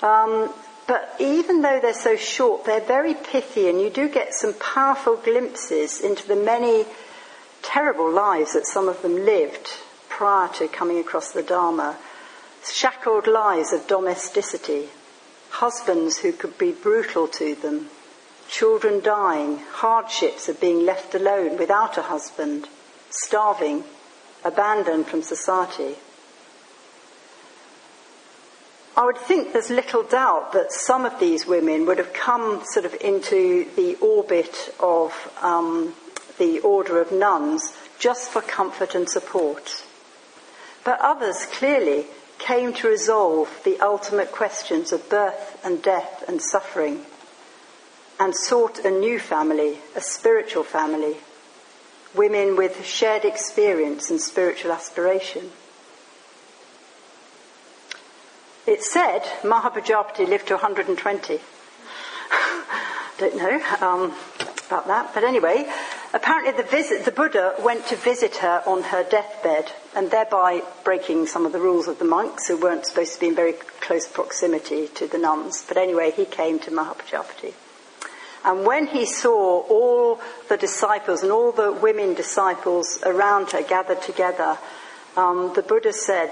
Um, but even though they're so short, they're very pithy and you do get some powerful glimpses into the many terrible lives that some of them lived prior to coming across the Dharma shackled lives of domesticity, husbands who could be brutal to them, children dying, hardships of being left alone without a husband, starving, abandoned from society. I would think there's little doubt that some of these women would have come sort of into the orbit of um, the order of nuns just for comfort and support. But others clearly came to resolve the ultimate questions of birth and death and suffering, and sought a new family, a spiritual family, women with shared experience and spiritual aspiration. It said Mahaprajapati lived to 120. Don't know um, about that, but anyway, Apparently, the, visit, the Buddha went to visit her on her deathbed, and thereby breaking some of the rules of the monks who weren't supposed to be in very close proximity to the nuns. But anyway, he came to Mahapajapati. And when he saw all the disciples and all the women disciples around her gathered together, um, the Buddha said,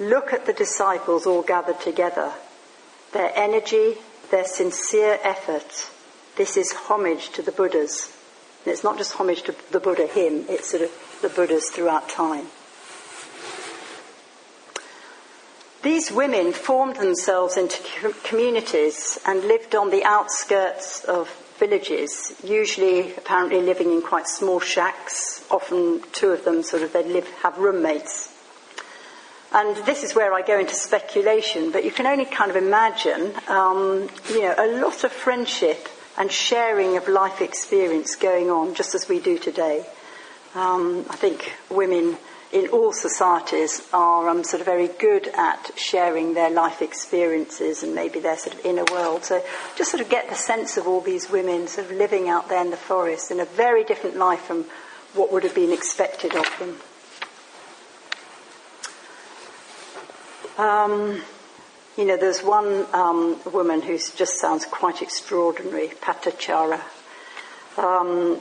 Look at the disciples all gathered together. Their energy, their sincere effort. This is homage to the Buddhas. And it's not just homage to the Buddha, him, it's sort of the Buddhas throughout time. These women formed themselves into communities and lived on the outskirts of villages, usually apparently living in quite small shacks. Often two of them sort of they live have roommates. And this is where I go into speculation, but you can only kind of imagine, um, you know, a lot of friendship and sharing of life experience going on, just as we do today. Um, I think women in all societies are um, sort of very good at sharing their life experiences and maybe their sort of inner world. So just sort of get the sense of all these women sort of living out there in the forest in a very different life from what would have been expected of them. Um, you know, there's one um, woman who just sounds quite extraordinary, Patachara, um,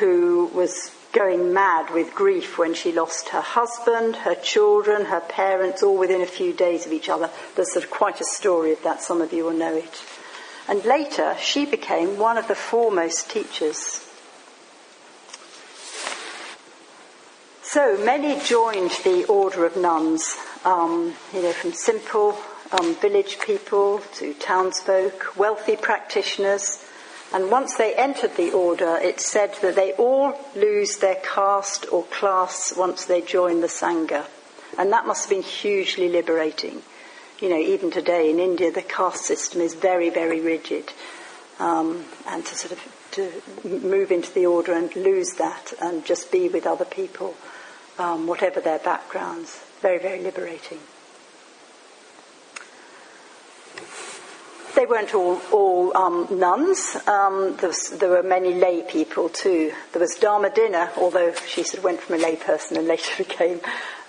who was going mad with grief when she lost her husband, her children, her parents, all within a few days of each other. There's sort of quite a story of that, some of you will know it. And later, she became one of the foremost teachers. So many joined the order of nuns, um, you know, from simple um, village people to townsfolk, wealthy practitioners, and once they entered the order, it said that they all lose their caste or class once they join the Sangha. And that must have been hugely liberating. You know, even today in India, the caste system is very, very rigid. Um, and to sort of to move into the order and lose that and just be with other people, um, whatever their backgrounds, very, very liberating. They weren't all, all um, nuns. Um, there, was, there, were many lay people too. There was Dharmadina, although she sort of went from a lay person and later became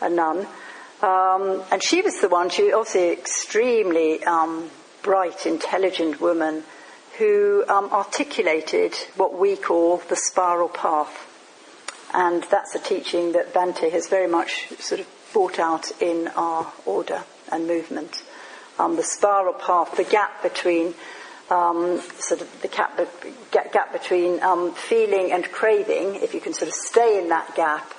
a nun. Um, and she was the one, she was obviously extremely um, bright, intelligent woman who um, articulated what we call the spiral path. And that's a teaching that Bhante has very much sort of brought out in our order and movement um, the spiral path, the gap between um, sort of the gap, gap between um, feeling and craving, if you can sort of stay in that gap,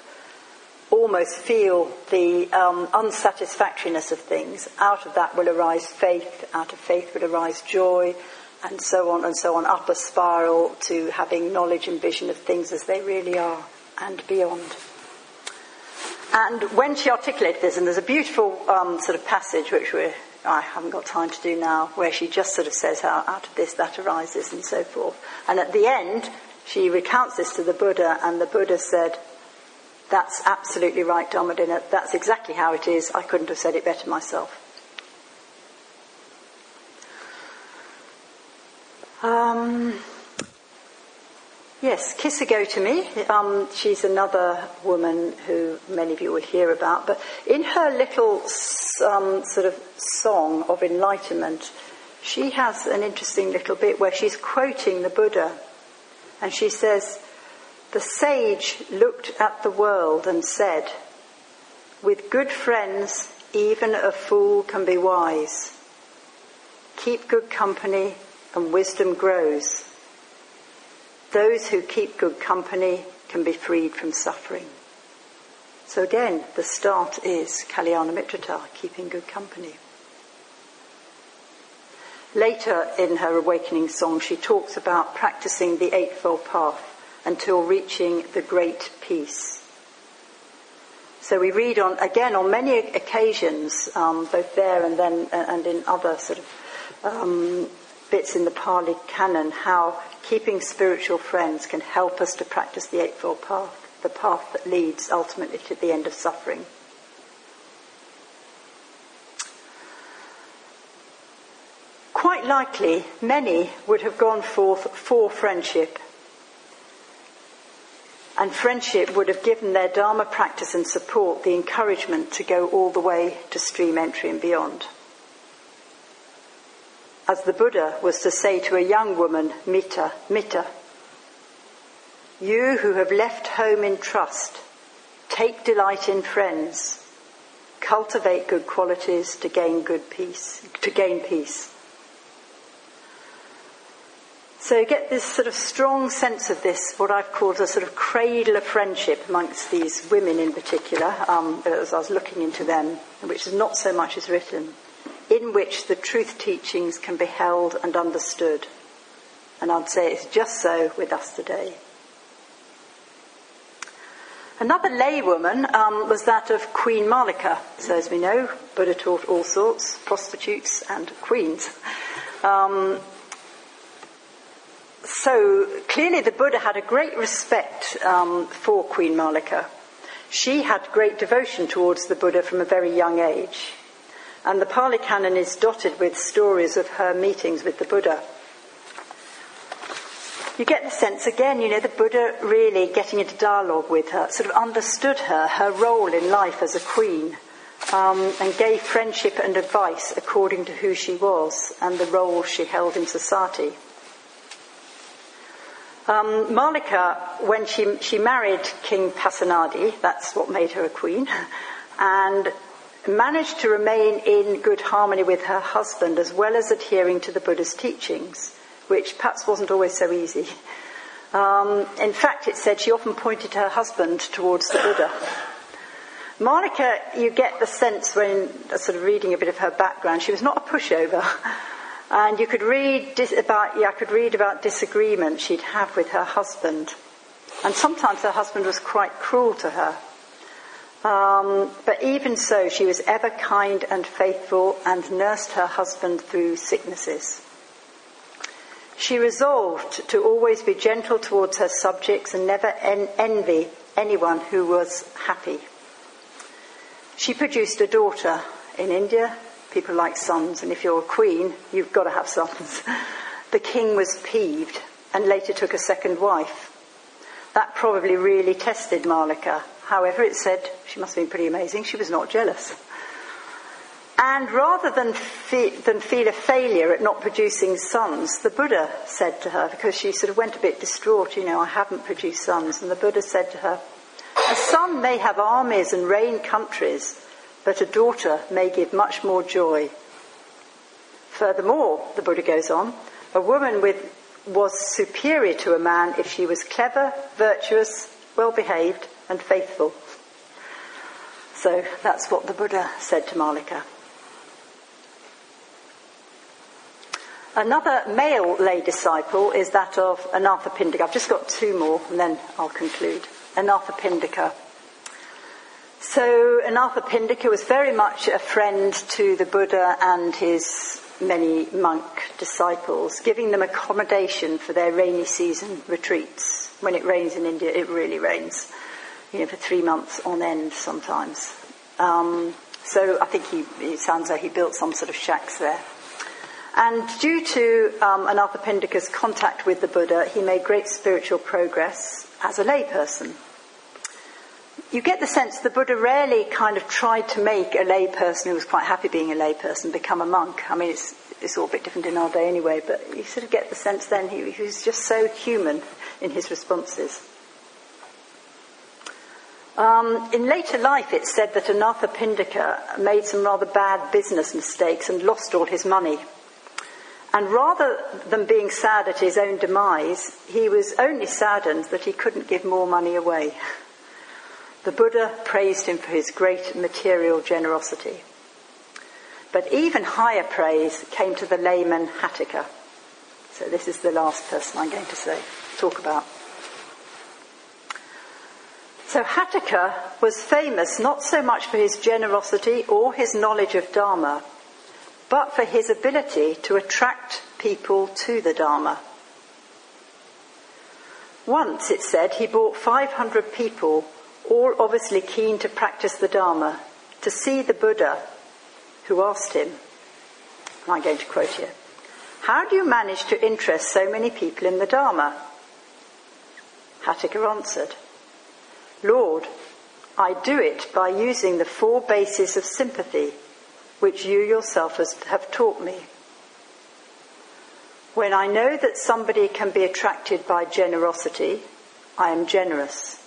almost feel the um, unsatisfactoriness of things, out of that will arise faith, out of faith will arise joy, and so on and so on, up a spiral to having knowledge and vision of things as they really are and beyond. And when she articulated this, and there's a beautiful um, sort of passage which we're I haven't got time to do now, where she just sort of says how out of this that arises and so forth. And at the end, she recounts this to the Buddha, and the Buddha said, That's absolutely right, Dharmadina. That's exactly how it is. I couldn't have said it better myself. Um, Yes, Kisa Gotami. Um, she's another woman who many of you will hear about. But in her little um, sort of song of enlightenment, she has an interesting little bit where she's quoting the Buddha. And she says, The sage looked at the world and said, With good friends, even a fool can be wise. Keep good company, and wisdom grows. Those who keep good company can be freed from suffering. So again, the start is Kalyana Mitrata, keeping good company. Later in her awakening song, she talks about practicing the Eightfold Path until reaching the great peace. So we read on, again, on many occasions, um, both there and then, and in other sort of um, bits in the Pali canon, how keeping spiritual friends can help us to practice the Eightfold Path, the path that leads ultimately to the end of suffering. Quite likely, many would have gone forth for friendship. And friendship would have given their Dharma practice and support the encouragement to go all the way to stream entry and beyond as the Buddha was to say to a young woman, Mita, Mita, you who have left home in trust, take delight in friends, cultivate good qualities to gain good peace, to gain peace. So get this sort of strong sense of this, what I've called a sort of cradle of friendship amongst these women in particular, um, as I was looking into them, which is not so much as written in which the truth teachings can be held and understood. And I'd say it's just so with us today. Another laywoman um, was that of Queen Mallika. So, as we know, Buddha taught all sorts, prostitutes and queens. Um, so clearly the Buddha had a great respect um, for Queen Mallika. She had great devotion towards the Buddha from a very young age. And the Pali Canon is dotted with stories of her meetings with the Buddha. You get the sense again, you know, the Buddha really getting into dialogue with her, sort of understood her, her role in life as a queen, um, and gave friendship and advice according to who she was and the role she held in society. Um, Mallika, when she, she married King Pasenadi, that's what made her a queen, and managed to remain in good harmony with her husband as well as adhering to the Buddha's teachings, which perhaps wasn't always so easy. Um, in fact, it said she often pointed her husband towards the Buddha. Monica, you get the sense when sort of reading a bit of her background, she was not a pushover. And you could read dis- about, yeah, I could read about disagreements she'd have with her husband. And sometimes her husband was quite cruel to her. Um, but even so, she was ever kind and faithful and nursed her husband through sicknesses. She resolved to always be gentle towards her subjects and never en- envy anyone who was happy. She produced a daughter in India People like sons, and if you're a queen, you've got to have sons. the king was peeved and later took a second wife. That probably really tested Mallika. However, it said she must have been pretty amazing. She was not jealous. And rather than, fe- than feel a failure at not producing sons, the Buddha said to her, because she sort of went a bit distraught, you know, I haven't produced sons. And the Buddha said to her, A son may have armies and reign countries, but a daughter may give much more joy. Furthermore, the Buddha goes on, a woman with, was superior to a man if she was clever, virtuous, well behaved, and faithful. So that's what the Buddha said to Mallika. Another male lay disciple is that of Anathapindika. I've just got two more and then I'll conclude. Anathapindika. So Anathapindika was very much a friend to the Buddha and his many monk disciples, giving them accommodation for their rainy season retreats. When it rains in India, it really rains, you know, for three months on end sometimes. Um, so I think he, it sounds like he built some sort of shacks there. And due to um, contact with the Buddha, he made great spiritual progress as a layperson you get the sense the Buddha rarely kind of tried to make a layperson who was quite happy being a layperson become a monk. I mean, it's, it's all a bit different in our day anyway, but you sort of get the sense then he, he was just so human in his responses. Um, in later life, it's said that Anathapindika made some rather bad business mistakes and lost all his money. And rather than being sad at his own demise, he was only saddened that he couldn't give more money away. The Buddha praised him for his great material generosity. But even higher praise came to the layman Hatthaka. So this is the last person I'm going to say, talk about. So Hatthaka was famous not so much for his generosity or his knowledge of Dharma, but for his ability to attract people to the Dharma. Once, it said, he brought 500 people all obviously keen to practice the Dharma, to see the Buddha, who asked him, I'm going to quote here, How do you manage to interest so many people in the Dharma? Hatthaka answered, Lord, I do it by using the four bases of sympathy which you yourself have taught me. When I know that somebody can be attracted by generosity, I am generous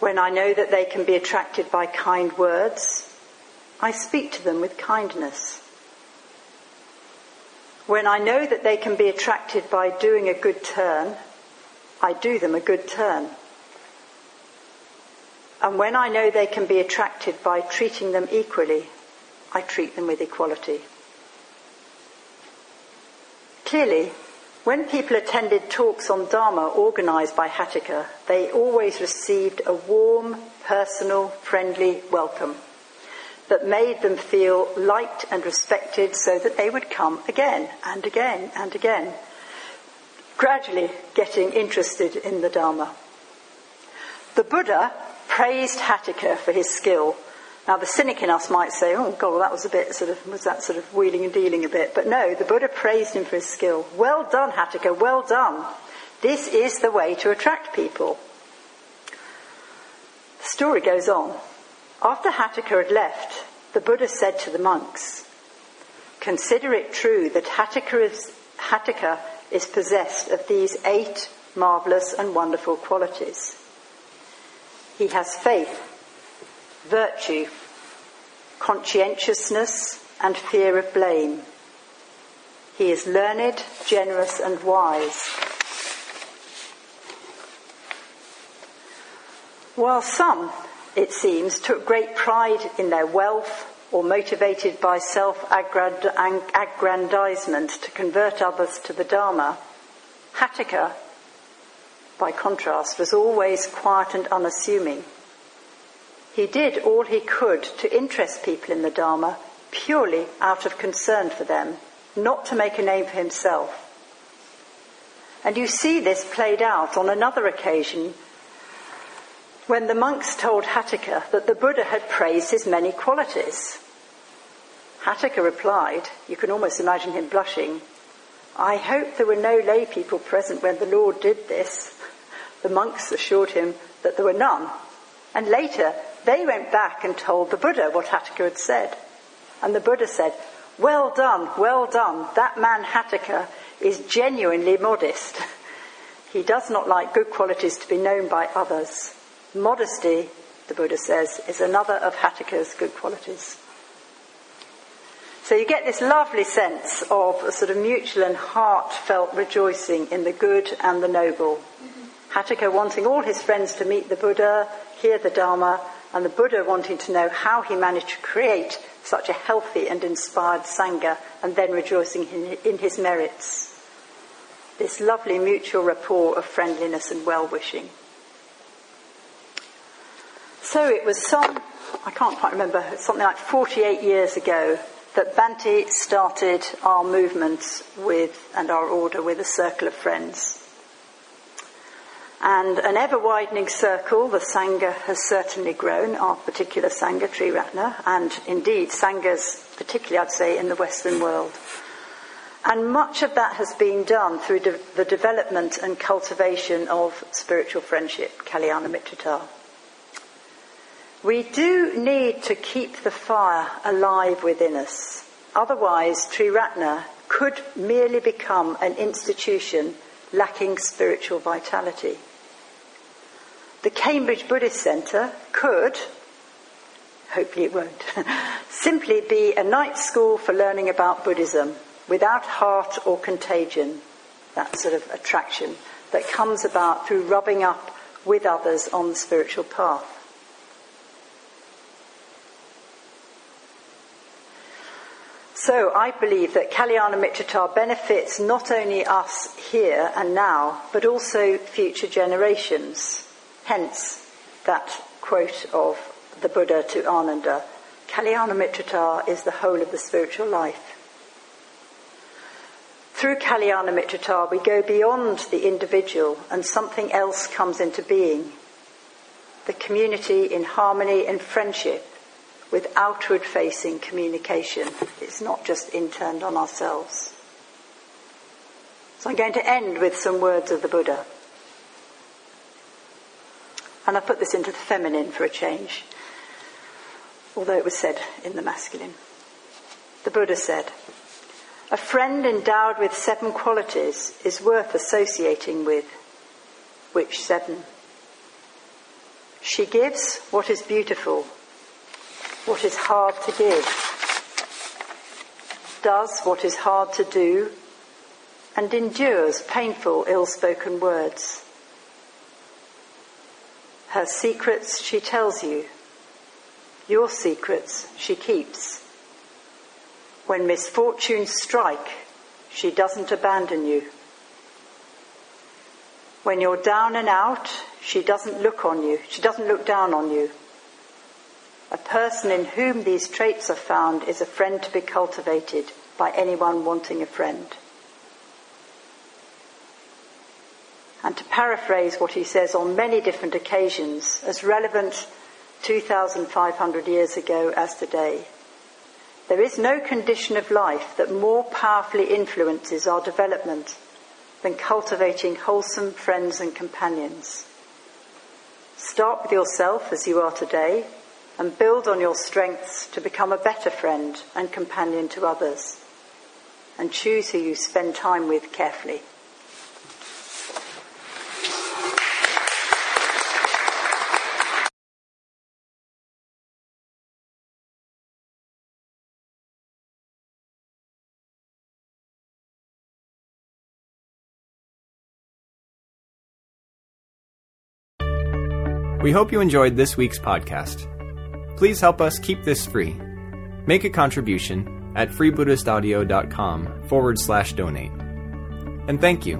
when I know that they can be attracted by kind words, I speak to them with kindness. When I know that they can be attracted by doing a good turn, I do them a good turn. And when I know they can be attracted by treating them equally, I treat them with equality. Clearly, when people attended talks on Dharma organised by Hatthaka, they always received a warm, personal, friendly welcome that made them feel liked and respected so that they would come again and again and again. gradually getting interested in the Dharma. The Buddha praised Hatthaka for his skill. Now, the cynic in us might say, oh, God, well, that was a bit sort of, was that sort of wheeling and dealing a bit? But no, the Buddha praised him for his skill. Well done, Hatthaka, well done. This is the way to attract people. The story goes on. After Hatthaka had left, the Buddha said to the monks, Consider it true that Hatthaka is, Hatthaka is possessed of these eight marvelous and wonderful qualities. He has faith, virtue, conscientiousness, and fear of blame. He is learned, generous, and wise. While some, it seems, took great pride in their wealth or motivated by self aggrandizement to convert others to the Dharma, Hatthaka, by contrast, was always quiet and unassuming. He did all he could to interest people in the Dharma purely out of concern for them, not to make a name for himself. And you see this played out on another occasion when the monks told Hatthaka that the Buddha had praised his many qualities. Hatthaka replied, you can almost imagine him blushing, I hope there were no lay people present when the Lord did this. The monks assured him that there were none. And later, they went back and told the Buddha what Hatthaka had said. And the Buddha said, Well done, well done. That man Hatthaka is genuinely modest. He does not like good qualities to be known by others. Modesty, the Buddha says, is another of Hatthaka's good qualities. So you get this lovely sense of a sort of mutual and heartfelt rejoicing in the good and the noble. Hatthaka wanting all his friends to meet the Buddha, hear the Dharma, and the Buddha wanting to know how he managed to create such a healthy and inspired Sangha, and then rejoicing in his merits. This lovely mutual rapport of friendliness and well wishing. So it was some, I can't quite remember, something like 48 years ago that Bhante started our movement with, and our order with a circle of friends. And an ever widening circle, the Sangha has certainly grown, our particular Sangha, Triratna, and indeed Sanghas, particularly I'd say in the Western world. And much of that has been done through de- the development and cultivation of spiritual friendship, Kalyana Mitrata. We do need to keep the fire alive within us. Otherwise, Triratna could merely become an institution lacking spiritual vitality. The Cambridge Buddhist Centre could, hopefully it won't, simply be a night school for learning about Buddhism without heart or contagion, that sort of attraction that comes about through rubbing up with others on the spiritual path. So I believe that Kalyana Mitrata benefits not only us here and now, but also future generations. Hence that quote of the Buddha to Ananda, Kalyana Mitrata is the whole of the spiritual life. Through Kalyana Mitrata, we go beyond the individual and something else comes into being. The community in harmony and friendship with outward facing communication. It's not just interned on ourselves. So I'm going to end with some words of the Buddha. And I put this into the feminine for a change, although it was said in the masculine. The Buddha said, A friend endowed with seven qualities is worth associating with. Which seven? She gives what is beautiful what is hard to give, does what is hard to do, and endures painful, ill spoken words. Her secrets she tells you, your secrets she keeps. When misfortunes strike, she doesn't abandon you. When you're down and out, she doesn't look on you, she doesn't look down on you. A person in whom these traits are found is a friend to be cultivated by anyone wanting a friend. And to paraphrase what he says on many different occasions, as relevant 2,500 years ago as today. There is no condition of life that more powerfully influences our development than cultivating wholesome friends and companions. Start with yourself as you are today and build on your strengths to become a better friend and companion to others. And choose who you spend time with carefully. We hope you enjoyed this week's podcast. Please help us keep this free. Make a contribution at freebuddhistaudio.com forward slash donate. And thank you.